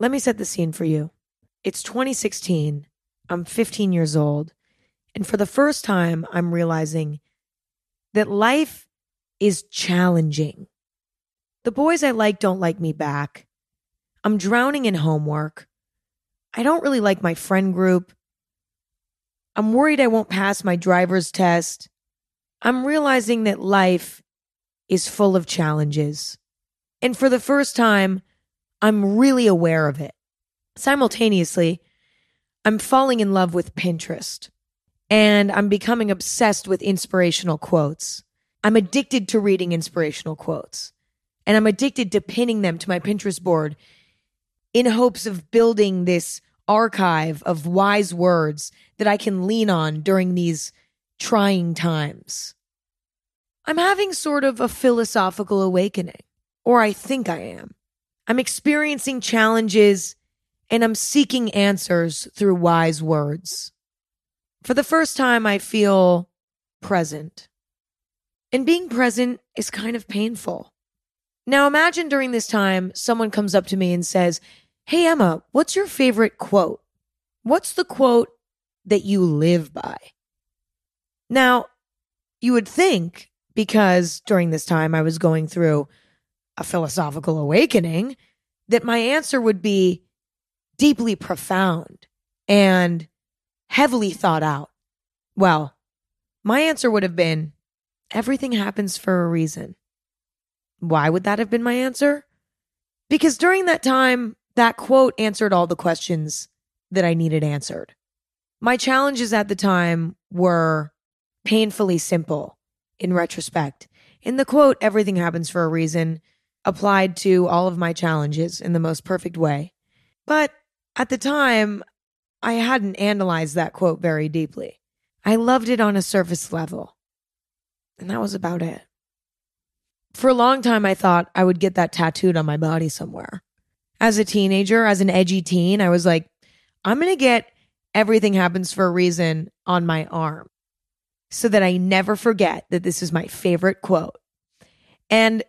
Let me set the scene for you. It's 2016. I'm 15 years old. And for the first time, I'm realizing that life is challenging. The boys I like don't like me back. I'm drowning in homework. I don't really like my friend group. I'm worried I won't pass my driver's test. I'm realizing that life is full of challenges. And for the first time, I'm really aware of it. Simultaneously, I'm falling in love with Pinterest and I'm becoming obsessed with inspirational quotes. I'm addicted to reading inspirational quotes and I'm addicted to pinning them to my Pinterest board in hopes of building this archive of wise words that I can lean on during these trying times. I'm having sort of a philosophical awakening, or I think I am. I'm experiencing challenges and I'm seeking answers through wise words. For the first time, I feel present. And being present is kind of painful. Now, imagine during this time, someone comes up to me and says, Hey, Emma, what's your favorite quote? What's the quote that you live by? Now, you would think because during this time I was going through a philosophical awakening that my answer would be deeply profound and heavily thought out. Well, my answer would have been everything happens for a reason. Why would that have been my answer? Because during that time, that quote answered all the questions that I needed answered. My challenges at the time were painfully simple in retrospect. In the quote, everything happens for a reason, applied to all of my challenges in the most perfect way. But at the time, I hadn't analyzed that quote very deeply. I loved it on a surface level. And that was about it. For a long time, I thought I would get that tattooed on my body somewhere. As a teenager, as an edgy teen, I was like, I'm going to get everything happens for a reason on my arm so that I never forget that this is my favorite quote. And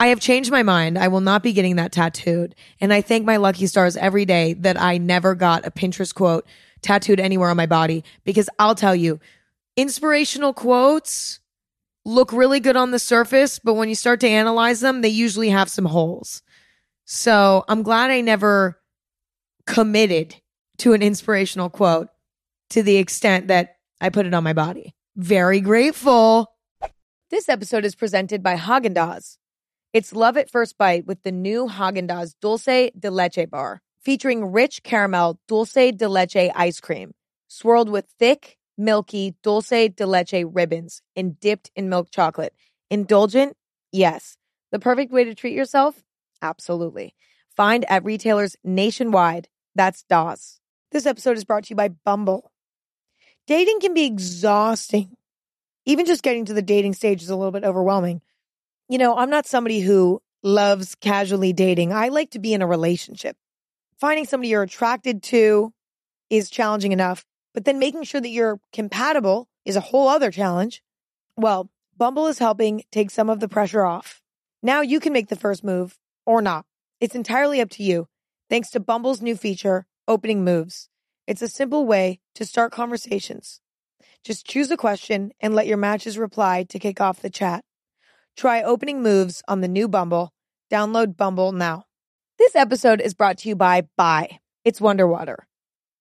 I have changed my mind. I will not be getting that tattooed. And I thank my lucky stars every day that I never got a Pinterest quote tattooed anywhere on my body because I'll tell you, inspirational quotes look really good on the surface, but when you start to analyze them, they usually have some holes. So I'm glad I never committed to an inspirational quote to the extent that I put it on my body. Very grateful. This episode is presented by Haagen Dazs. It's love at first bite with the new Haagen Dazs Dulce de Leche bar, featuring rich caramel dulce de leche ice cream, swirled with thick, milky dulce de leche ribbons and dipped in milk chocolate. Indulgent? Yes. The perfect way to treat yourself? Absolutely. Find at retailers nationwide. That's DAWS. This episode is brought to you by Bumble. Dating can be exhausting. Even just getting to the dating stage is a little bit overwhelming. You know, I'm not somebody who loves casually dating. I like to be in a relationship. Finding somebody you're attracted to is challenging enough, but then making sure that you're compatible is a whole other challenge. Well, Bumble is helping take some of the pressure off. Now you can make the first move or not. It's entirely up to you. Thanks to Bumble's new feature, Opening Moves. It's a simple way to start conversations. Just choose a question and let your matches reply to kick off the chat. Try opening moves on the new Bumble. Download Bumble now. This episode is brought to you by Bai. It's Wonder Water.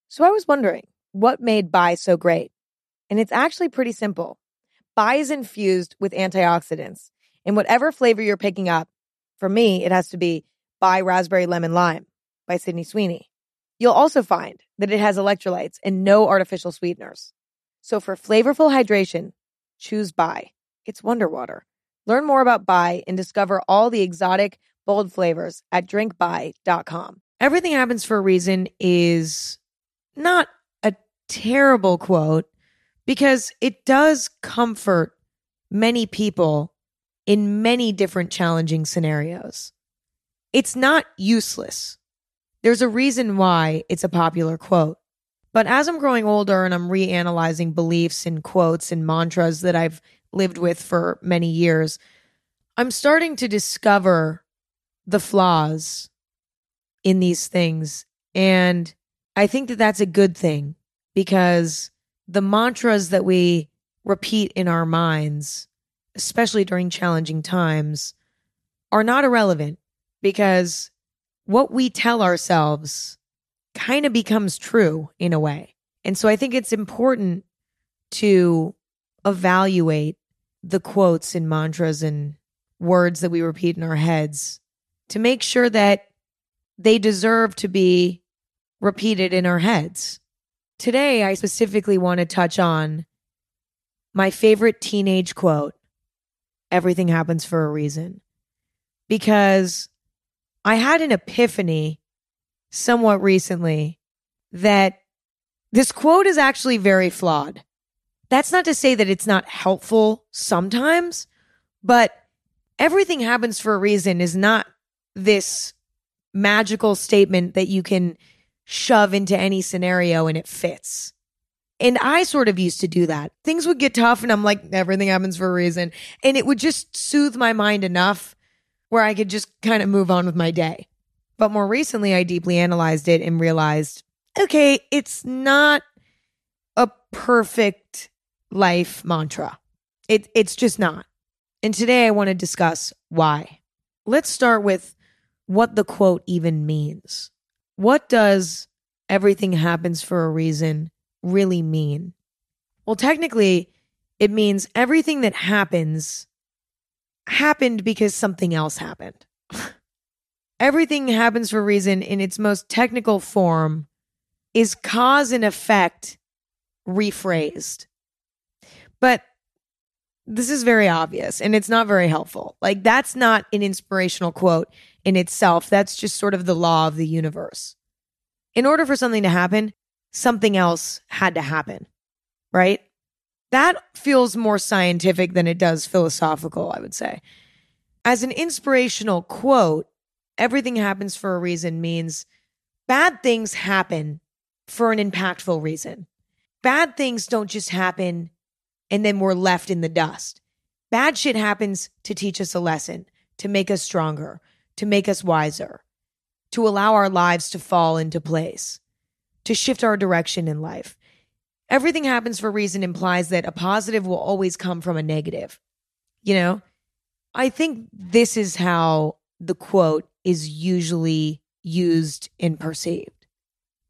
So I was wondering, what made Bai so great? And it's actually pretty simple. Bai is infused with antioxidants. In whatever flavor you're picking up, for me, it has to be Bai Raspberry Lemon Lime by Sydney Sweeney. You'll also find that it has electrolytes and no artificial sweeteners. So for flavorful hydration, choose Bai. It's Wonder Water. Learn more about Bai and discover all the exotic, bold flavors at drinkbai.com. Everything happens for a reason is not a terrible quote because it does comfort many people in many different challenging scenarios. It's not useless. There's a reason why it's a popular quote. But as I'm growing older and I'm reanalyzing beliefs and quotes and mantras that I've lived with for many years, I'm starting to discover the flaws in these things. And I think that that's a good thing because the mantras that we repeat in our minds, especially during challenging times, are not irrelevant because what we tell ourselves kind of becomes true in a way. And so I think it's important to evaluate the quotes and mantras and words that we repeat in our heads to make sure that they deserve to be repeated in our heads. Today, I specifically want to touch on my favorite teenage quote everything happens for a reason. Because I had an epiphany somewhat recently that this quote is actually very flawed. That's not to say that it's not helpful sometimes, but everything happens for a reason is not this magical statement that you can shove into any scenario and it fits. And I sort of used to do that. Things would get tough and I'm like, everything happens for a reason. And it would just soothe my mind enough where I could just kind of move on with my day. But more recently, I deeply analyzed it and realized okay, it's not a perfect life mantra. It, it's just not. And today I want to discuss why. Let's start with what the quote even means. What does everything happens for a reason really mean? Well, technically, it means everything that happens happened because something else happened. everything happens for a reason in its most technical form is cause and effect rephrased. But this is very obvious and it's not very helpful. Like, that's not an inspirational quote in itself. That's just sort of the law of the universe. In order for something to happen, something else had to happen, right? That feels more scientific than it does philosophical, I would say. As an inspirational quote, everything happens for a reason means bad things happen for an impactful reason. Bad things don't just happen and then we're left in the dust. Bad shit happens to teach us a lesson, to make us stronger, to make us wiser, to allow our lives to fall into place, to shift our direction in life. Everything happens for a reason implies that a positive will always come from a negative. You know, I think this is how the quote is usually used and perceived.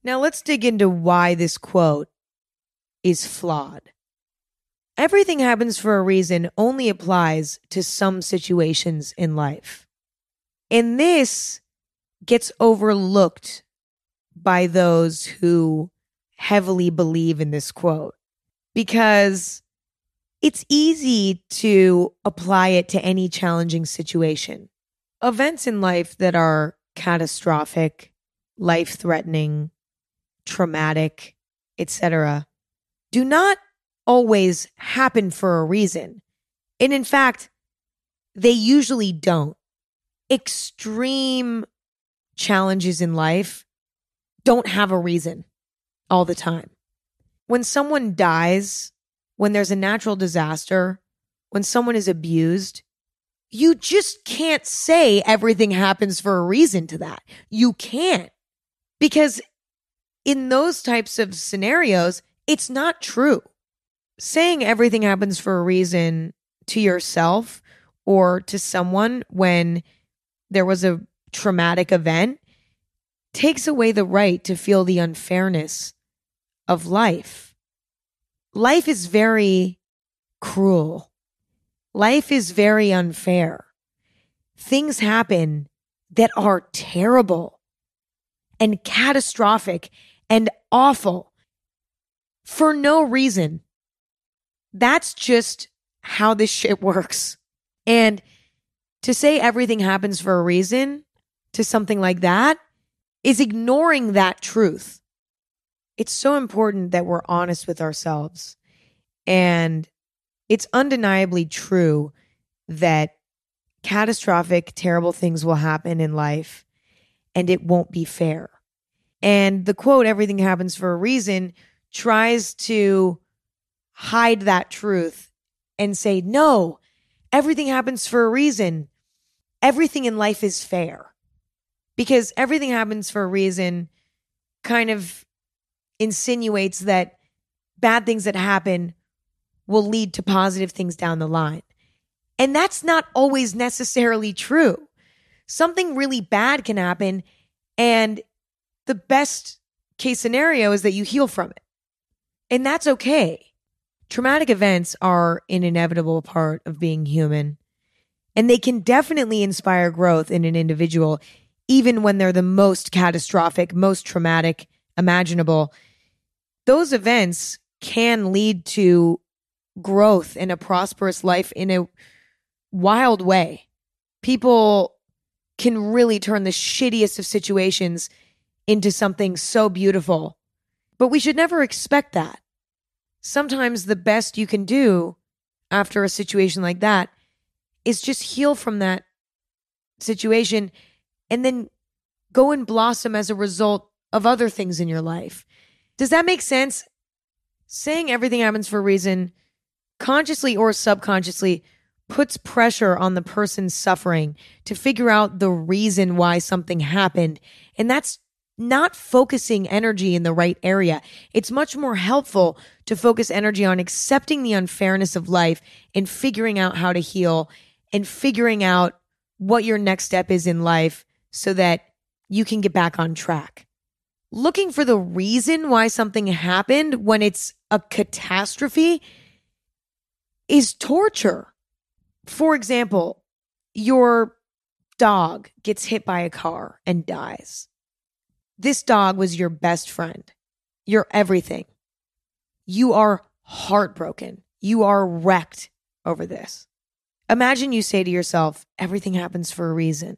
Now let's dig into why this quote is flawed. Everything happens for a reason only applies to some situations in life. And this gets overlooked by those who heavily believe in this quote because it's easy to apply it to any challenging situation events in life that are catastrophic, life threatening, traumatic, etc., do not always happen for a reason. And in fact, they usually don't. Extreme challenges in life don't have a reason all the time. When someone dies, when there's a natural disaster, when someone is abused, you just can't say everything happens for a reason to that. You can't. Because in those types of scenarios, it's not true. Saying everything happens for a reason to yourself or to someone when there was a traumatic event takes away the right to feel the unfairness of life. Life is very cruel Life is very unfair. Things happen that are terrible and catastrophic and awful for no reason. That's just how this shit works. And to say everything happens for a reason to something like that is ignoring that truth. It's so important that we're honest with ourselves and it's undeniably true that catastrophic, terrible things will happen in life and it won't be fair. And the quote, everything happens for a reason, tries to hide that truth and say, no, everything happens for a reason. Everything in life is fair. because everything happens for a reason kind of insinuates that bad things that happen will lead to positive things down the line. And that's not always necessarily true. Something really bad can happen, and the best case scenario is that you heal from it. And that's okay. Traumatic events are an inevitable part of being human, and they can definitely inspire growth in an individual, even when they're the most catastrophic, most traumatic imaginable. Those events can lead to growth and a prosperous life in a wild way. People can really turn the shittiest of situations into something so beautiful. But we should never expect that sometimes the best you can do after a situation like that is just heal from that situation and then go and blossom as a result of other things in your life. Does that make sense? Saying everything happens for a reason, consciously or subconsciously, puts pressure on the person suffering to figure out the reason why something happened. And that's not focusing energy in the right area. It's much more helpful to focus energy on accepting the unfairness of life and figuring out how to heal and figuring out what your next step is in life so that you can get back on track. Looking for the reason why something happened when it's a catastrophe is torture. For example, your dog gets hit by a car and dies. This dog was your best friend, your everything. You are heartbroken. You are wrecked over this. Imagine you say to yourself, everything happens for a reason.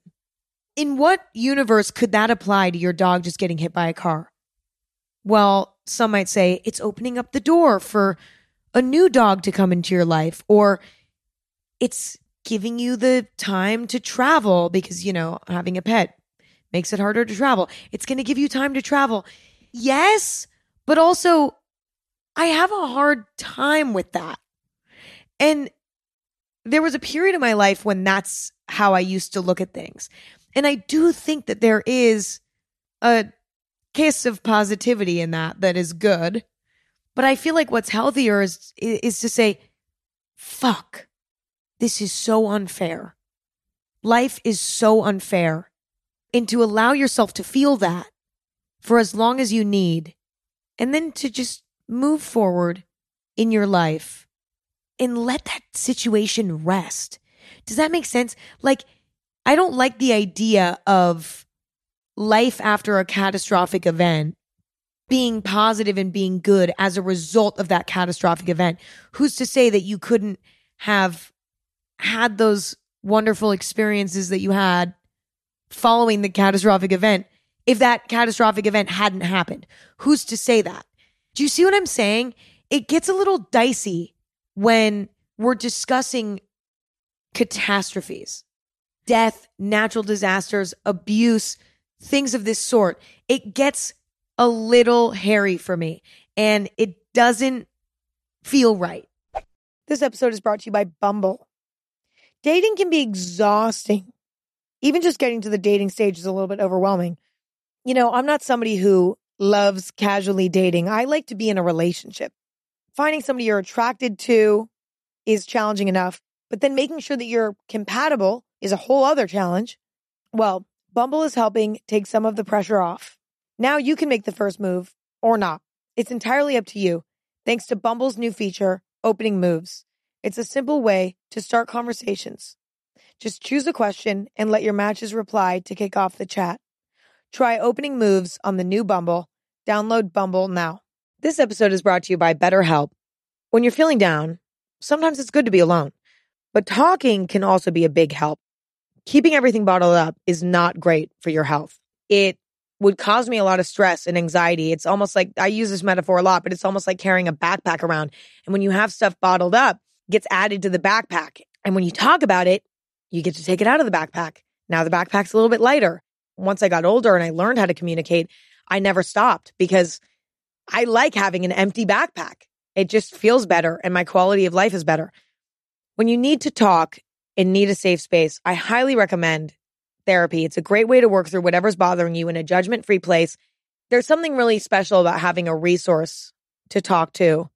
In what universe could that apply to your dog just getting hit by a car? Well, some might say it's opening up the door for a new dog to come into your life, or it's giving you the time to travel because, you know, having a pet makes it harder to travel. It's going to give you time to travel. Yes, but also I have a hard time with that. And there was a period in my life when that's how I used to look at things. And I do think that there is a case of positivity in that that is good. But I feel like what's healthier is is to say, fuck, this is so unfair. Life is so unfair and to allow yourself to feel that for as long as you need, and then to just move forward in your life and let that situation rest. Does that make sense? Like, I don't like the idea of life after a catastrophic event being positive and being good as a result of that catastrophic event. Who's to say that you couldn't have had those wonderful experiences that you had following the catastrophic event if that catastrophic event hadn't happened. Who's to say that? Do you see what I'm saying? It gets a little dicey when we're discussing catastrophes, death, natural disasters, abuse, things of this sort. It gets a little hairy for me and it doesn't feel right. This episode is brought to you by Bumble. Dating can be exhausting even just getting to the dating stage is a little bit overwhelming. You know, I'm not somebody who loves casually dating. I like to be in a relationship. Finding somebody you're attracted to is challenging enough, but then making sure that you're compatible is a whole other challenge. Well, Bumble is helping take some of the pressure off. Now you can make the first move or not. It's entirely up to you. Thanks to Bumble's new feature, Opening Moves. It's a simple way to start conversations just choose a question and let your matches reply to kick off the chat. Try opening moves on the new Bumble. Download Bumble now. This episode is brought to you by BetterHelp. When you're feeling down, sometimes it's good to be alone, but talking can also be a big help. Keeping everything bottled up is not great for your health. It would cause me a lot of stress and anxiety. It's almost like I use this metaphor a lot, but it's almost like carrying a backpack around. And when you have stuff bottled up, gets added to the backpack. And when you talk about it, you get to take it out of the backpack. Now the backpack's a little bit lighter. Once I got older and I learned how to communicate, I never stopped because I like having an empty backpack. It just feels better and my quality of life is better. When you need to talk and need a safe space, I highly recommend therapy. It's a great way to work through whatever's bothering you in a judgment free place. There's something really special about having a resource to talk to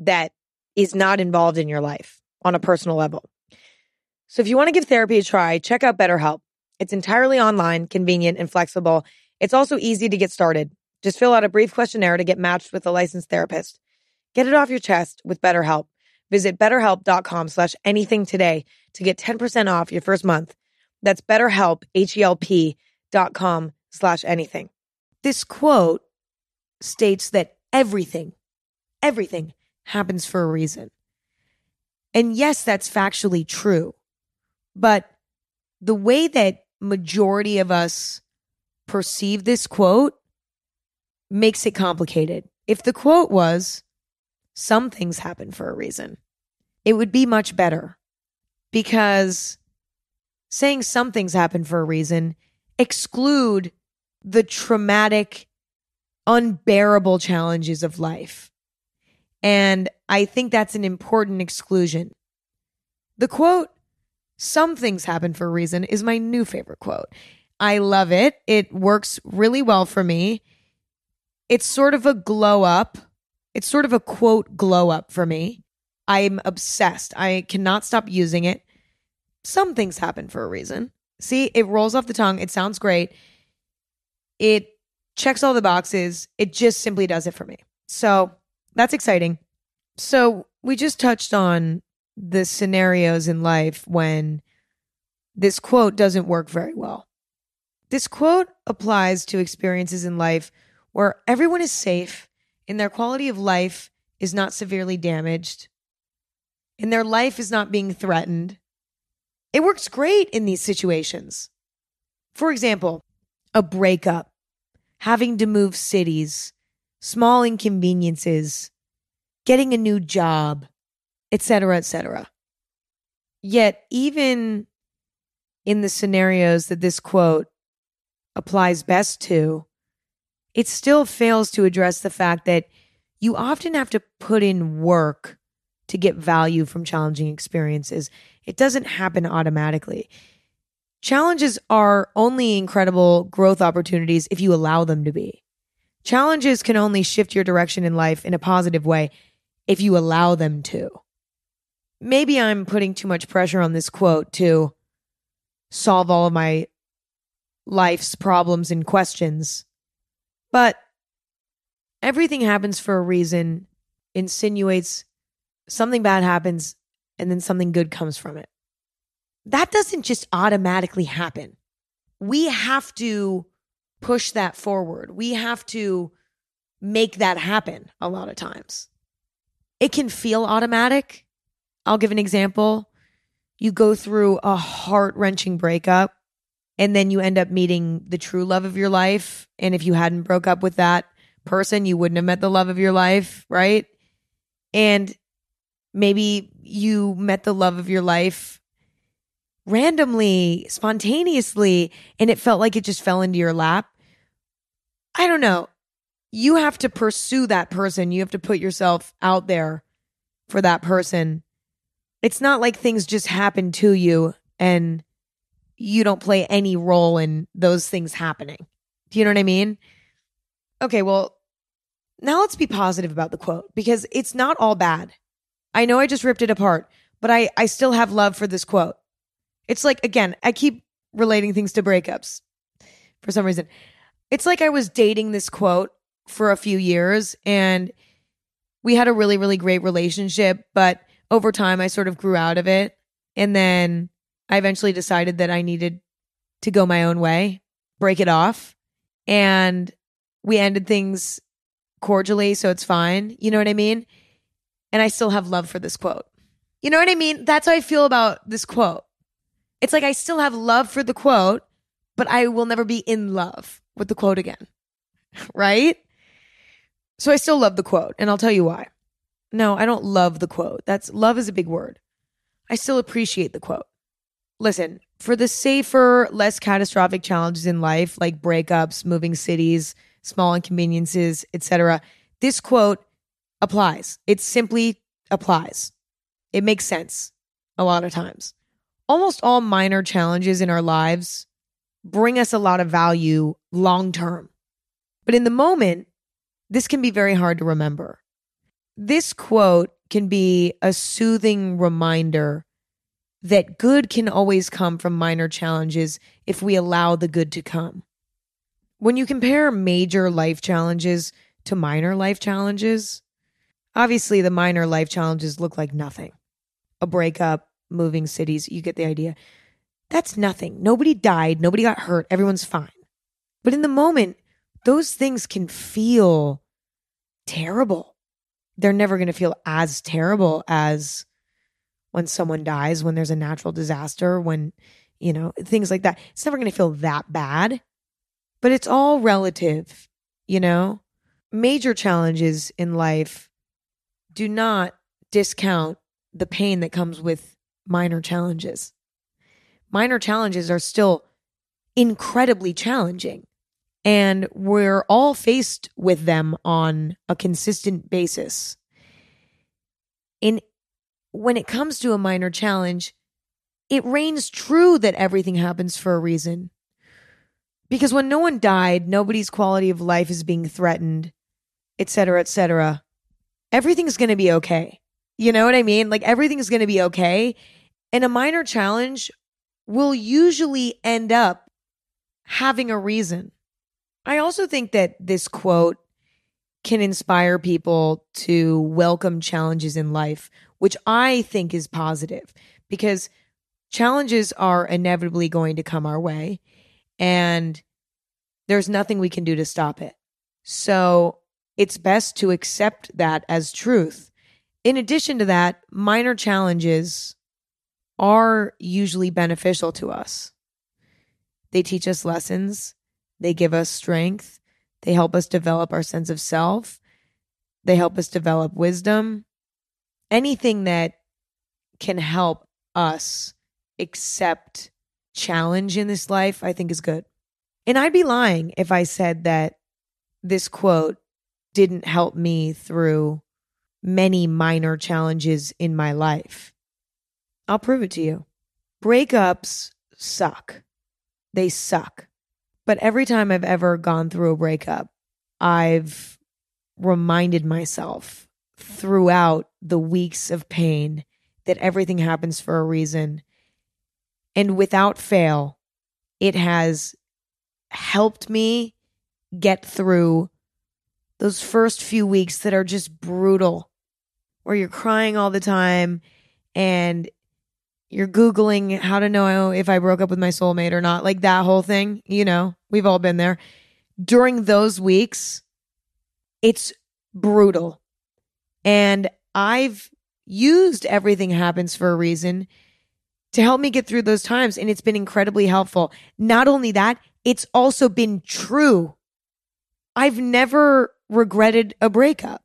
that is not involved in your life on a personal level. So if you want to give therapy a try, check out BetterHelp. It's entirely online, convenient, and flexible. It's also easy to get started. Just fill out a brief questionnaire to get matched with a licensed therapist. Get it off your chest with BetterHelp. Visit betterhelp.com slash anything today to get 10% off your first month. That's betterhelp, H-E-L-P dot com slash anything. This quote states that everything, everything happens for a reason. And yes, that's factually true. But the way that majority of us perceive this quote makes it complicated. If the quote was, some things happen for a reason, it would be much better because saying some things happen for a reason exclude the traumatic, unbearable challenges of life. And I think that's an important exclusion. The quote, some things happen for a reason, is my new favorite quote. I love it. It works really well for me. It's sort of a glow up it's sort of a quote glow up for me. I'm obsessed. I cannot stop using it. Some things happen for a reason. See, it rolls off the tongue. It sounds great. It checks all the boxes. It just simply does it for me. So that's exciting. So we just touched on the scenarios in life when this quote doesn't work very well. This quote applies to experiences in life where everyone is safe and their quality of life is not severely damaged and their life is not being threatened, it works great in these situations. For example, a breakup, having to move cities, small inconveniences, getting a new job, etc., etc. Yet, even in the scenarios that this quote applies best to, it still fails to address the fact that you often have to put in work to get value from challenging experiences. It doesn't happen automatically. Challenges are only incredible growth opportunities if you allow them to be. Challenges can only shift your direction in life in a positive way if you allow them to. Maybe I'm putting too much pressure on this quote to solve all of my life's problems and questions but everything happens for a reason, insinuates something bad happens, and then something good comes from it. That doesn't just automatically happen. We have to push that forward. We have to make that happen a lot of times. It can feel automatic. I'll give an example. You go through a heart wrenching breakup and then you end up meeting the true love of your life. And if you hadn't broke up with that person, you wouldn't have met the love of your life, right? And maybe you met the love of your life randomly, spontaneously, and it felt like it just fell into your lap. I don't know. You have to pursue that person. You have to put yourself out there for that person. It's not like things just happen to you and you don't play any role in those things happening. Do you know what I mean? Okay, well, now let's be positive about the quote because it's not all bad. I know I just ripped it apart, but I, I still have love for this quote. It's like, again, I keep relating things to breakups for some reason. It's like I was dating this quote for a few years and we had a really, really great relationship, but over time I sort of grew out of it. And then I eventually decided that I needed to go my own way, break it off. And we ended things cordially, so it's fine. You know what I mean? And I still have love for this quote. You know what I mean? That's how I feel about this quote. It's like I still have love for the quote, but I will never be in love with the quote again. right? So I still love the quote, and I'll tell you why. No, I don't love the quote. That's love is a big word. I still appreciate the quote listen, for the safer, less catastrophic challenges in life like breakups, moving cities, small inconveniences, etc., this quote applies. It simply applies. It makes sense a lot of times. Almost all minor challenges in our lives bring us a lot of value long term. But in the moment, this can be very hard to remember. This quote can be a soothing reminder that good can always come from minor challenges if we allow the good to come. When you compare major life challenges to minor life challenges, obviously the minor life challenges look like nothing. A breakup, moving cities, you get the idea. That's nothing. Nobody died, nobody got hurt, everyone's fine. But in the moment, those things can feel terrible. They're never going to feel as terrible as when someone dies, when there's a natural disaster, when, you know, things like that. It's never going to feel that bad, but it's all relative, you know? Major challenges in life do not discount the pain that comes with minor challenges. Minor challenges are still incredibly challenging. And we're all faced with them on a consistent basis. In when it comes to a minor challenge, it reigns true that everything happens for a reason. Because when no one died, nobody's quality of life is being threatened, et cetera, et cetera. Everything's going to be okay. You know what I mean? Like everything's going to be okay. And a minor challenge will usually end up having a reason. I also think that this quote can inspire people to welcome challenges in life, which I think is positive because challenges are inevitably going to come our way and there's nothing we can do to stop it. So it's best to accept that as truth. In addition to that, minor challenges are usually beneficial to us. They teach us lessons, they give us strength, they help us develop our sense of self, they help us develop wisdom, anything that can help us accept challenge in this life, I think is good. And I'd be lying if I said that this quote didn't help me through many minor challenges in my life. I'll prove it to you. Breakups suck. They suck. But every time I've ever gone through a breakup, I've reminded myself throughout the weeks of pain that everything happens for a reason. And without fail, it has helped me get through those first few weeks that are just brutal, where you're crying all the time and you're Googling how to know if I broke up with my soulmate or not, like that whole thing. You know, we've all been there. During those weeks, it's brutal. And I've used everything happens for a reason to help me get through those times. And it's been incredibly helpful. Not only that, it's also been true. I've never regretted a breakup.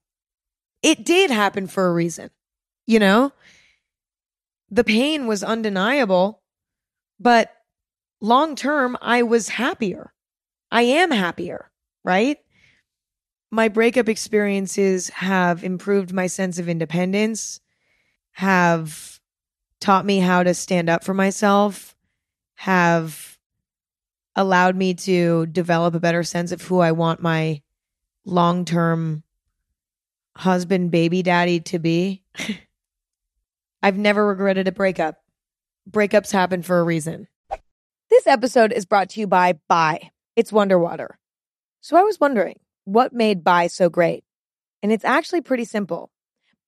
It did happen for a reason, you know? The pain was undeniable, but long term, I was happier. I am happier, right? my breakup experiences have improved my sense of independence, have taught me how to stand up for myself, have allowed me to develop a better sense of who I want my long term husband, baby daddy to be. I've never regretted a breakup. Breakups happen for a reason. This episode is brought to you by Bai. It's Wonder Water. So I was wondering, what made Bai so great? And it's actually pretty simple.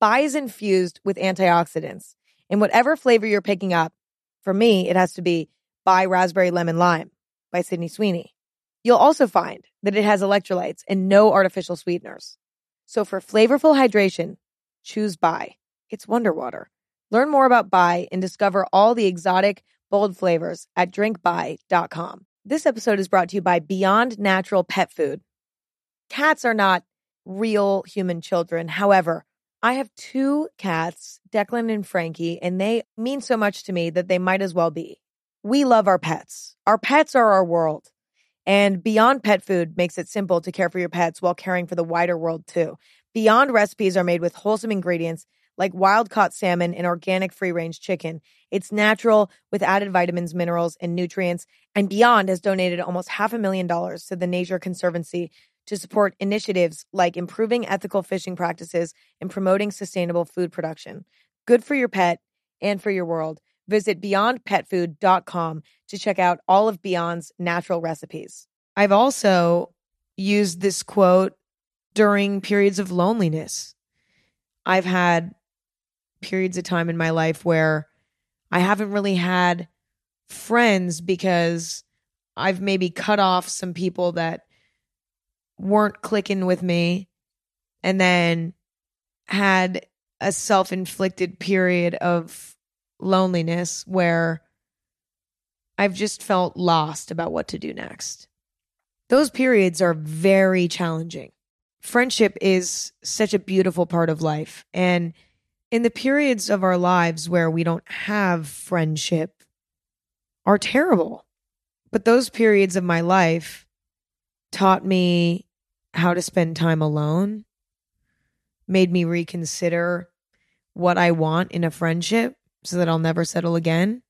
Bai is infused with antioxidants. In whatever flavor you're picking up, for me, it has to be Bai Raspberry Lemon Lime by Sydney Sweeney. You'll also find that it has electrolytes and no artificial sweeteners. So for flavorful hydration, choose Bai. It's Wonder Water. Learn more about Bai and discover all the exotic, bold flavors at drinkbai.com. This episode is brought to you by Beyond Natural Pet Food. Cats are not real human children. However, I have two cats, Declan and Frankie, and they mean so much to me that they might as well be. We love our pets. Our pets are our world. And Beyond Pet Food makes it simple to care for your pets while caring for the wider world too. Beyond recipes are made with wholesome ingredients like wild caught salmon and organic free range chicken. It's natural with added vitamins, minerals, and nutrients. And Beyond has donated almost half a million dollars to the Nature Conservancy to support initiatives like improving ethical fishing practices and promoting sustainable food production. Good for your pet and for your world. Visit beyondpetfood.com to check out all of Beyond's natural recipes. I've also used this quote during periods of loneliness. I've had periods of time in my life where I haven't really had friends because I've maybe cut off some people that weren't clicking with me and then had a self inflicted period of loneliness where I've just felt lost about what to do next. Those periods are very challenging. Friendship is such a beautiful part of life. And in the periods of our lives where we don't have friendship are terrible. But those periods of my life taught me how to spend time alone, made me reconsider what I want in a friendship so that I'll never settle again,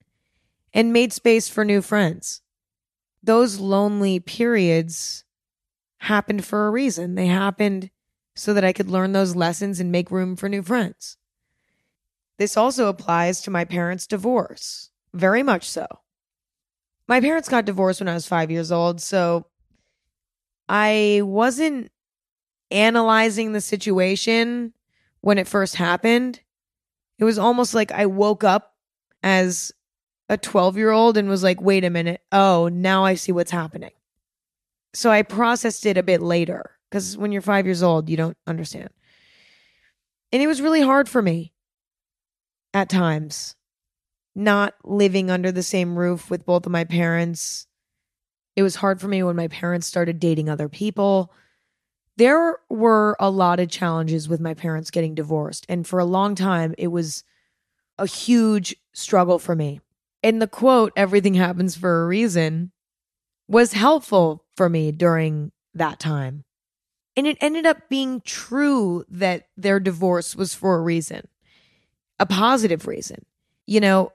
and made space for new friends. Those lonely periods happened for a reason. They happened so that I could learn those lessons and make room for new friends. This also applies to my parents' divorce, very much so. My parents got divorced when I was five years old, so I wasn't analyzing the situation when it first happened. It was almost like I woke up as a 12 year old and was like, wait a minute. Oh, now I see what's happening. So I processed it a bit later because when you're five years old, you don't understand. And it was really hard for me at times, not living under the same roof with both of my parents. It was hard for me when my parents started dating other people. There were a lot of challenges with my parents getting divorced. And for a long time, it was a huge struggle for me. And the quote, everything happens for a reason, was helpful for me during that time. And it ended up being true that their divorce was for a reason, a positive reason. You know,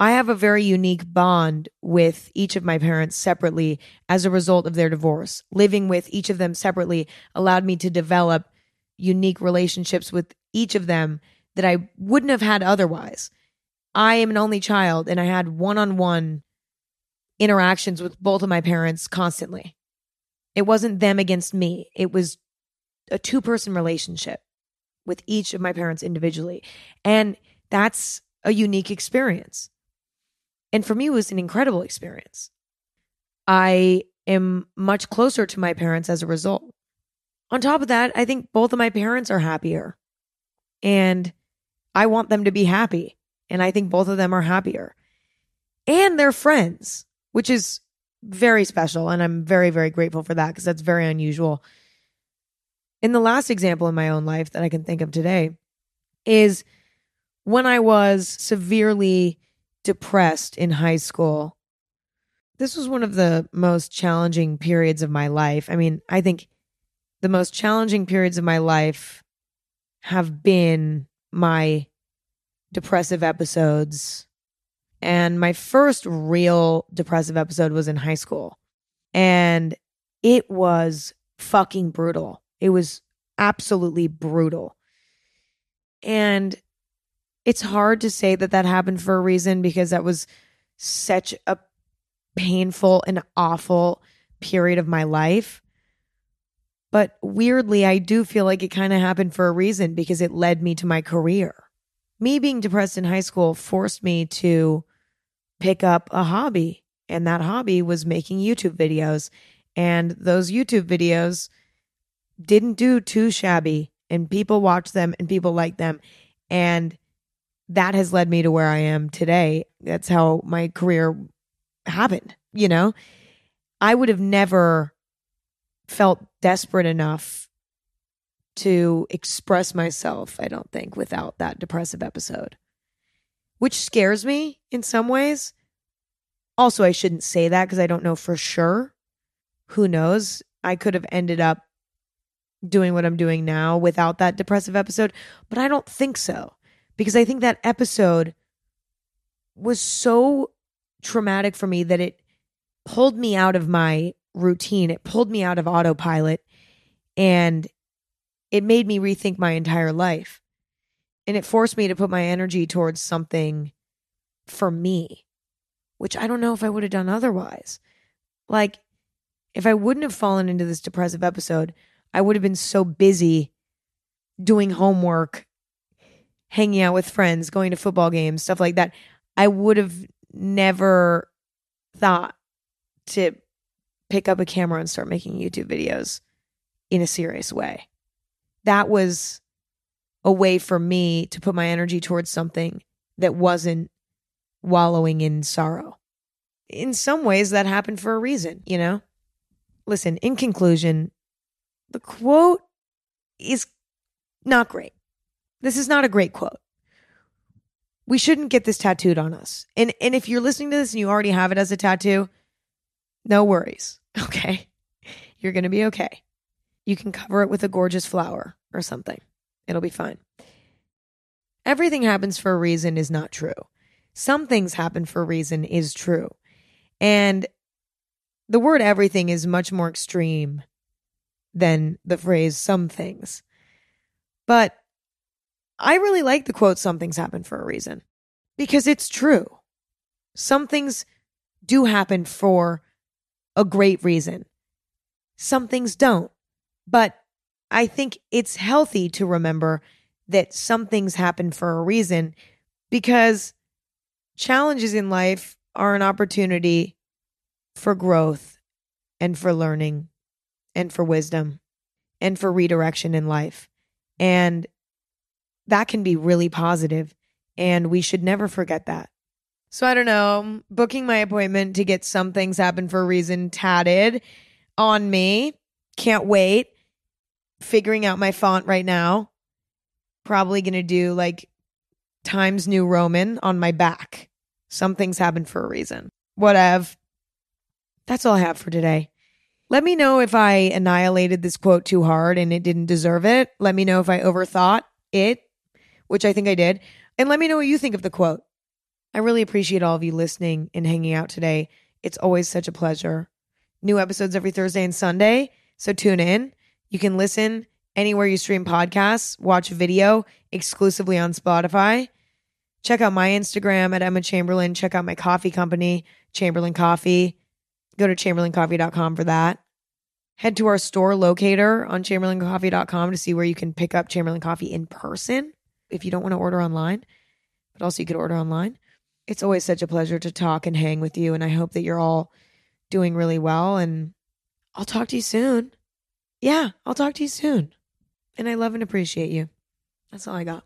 I have a very unique bond with each of my parents separately as a result of their divorce. Living with each of them separately allowed me to develop unique relationships with each of them that I wouldn't have had otherwise. I am an only child and I had one on one interactions with both of my parents constantly. It wasn't them against me, it was a two person relationship with each of my parents individually. And that's a unique experience. And for me, it was an incredible experience. I am much closer to my parents as a result. On top of that, I think both of my parents are happier. And I want them to be happy. And I think both of them are happier. And they're friends, which is very special. And I'm very, very grateful for that because that's very unusual. In the last example in my own life that I can think of today is when I was severely depressed in high school. This was one of the most challenging periods of my life. I mean, I think the most challenging periods of my life have been my depressive episodes. And my first real depressive episode was in high school. And it was fucking brutal. It was absolutely brutal. And it's hard to say that that happened for a reason because that was such a painful and awful period of my life. But weirdly, I do feel like it kind of happened for a reason because it led me to my career. Me being depressed in high school forced me to pick up a hobby, and that hobby was making YouTube videos. And those YouTube videos didn't do too shabby, and people watched them and people liked them. And that has led me to where I am today. That's how my career happened, you know? I would have never felt desperate enough to express myself, I don't think, without that depressive episode, which scares me in some ways. Also, I shouldn't say that because I don't know for sure. Who knows? I could have ended up doing what I'm doing now without that depressive episode, but I don't think so. because I think that episode was so traumatic for me that it pulled me out of my routine. It pulled me out of autopilot and it made me rethink my entire life. And it forced me to put my energy towards something for me, which I don't know if I would have done otherwise. Like, if I wouldn't have fallen into this depressive episode, I would have been so busy doing homework, hanging out with friends, going to football games, stuff like that. I would have never thought to pick up a camera and start making YouTube videos in a serious way. That was a way for me to put my energy towards something that wasn't wallowing in sorrow. In some ways, that happened for a reason, you know? Listen, in conclusion, the quote is not great. This is not a great quote. We shouldn't get this tattooed on us. And and if you're listening to this and you already have it as a tattoo, no worries. Okay. You're going to be okay. You can cover it with a gorgeous flower or something. It'll be fine. Everything happens for a reason is not true. Some things happen for a reason is true. And the word everything is much more extreme than the phrase some things. But I really like the quote, some things happen for a reason, because it's true. Some things do happen for a great reason. Some things don't. But I think it's healthy to remember that some things happen for a reason because challenges in life are an opportunity for growth and for learning and for wisdom and for redirection in life. And that can be really positive, and we should never forget that. So I don't know, booking my appointment to get some things happen for a reason tatted on me. Can't wait. Figuring out my font right now. Probably going to do like Times New Roman on my back. Some things happen for a reason. Whatever. That's all I have for today. Let me know if I annihilated this quote too hard and it didn't deserve it. Let me know if I overthought it, which I think I did. And let me know what you think of the quote. I really appreciate all of you listening and hanging out today. It's always such a pleasure. New episodes every Thursday and Sunday. So tune in. You can listen anywhere you stream podcasts, watch video exclusively on Spotify. Check out my Instagram at Emma Chamberlain. Check out my coffee company, Chamberlain Coffee. Go to chamberlaincoffee.com for that. Head to our store locator on chamberlaincoffee.com to see where you can pick up Chamberlain Coffee in person if you don't want to order online, but also you could order online. It's always such a pleasure to talk and hang with you. And I hope that you're all doing really well. And I'll talk to you soon. Yeah, I'll talk to you soon. And I love and appreciate you. That's all I got.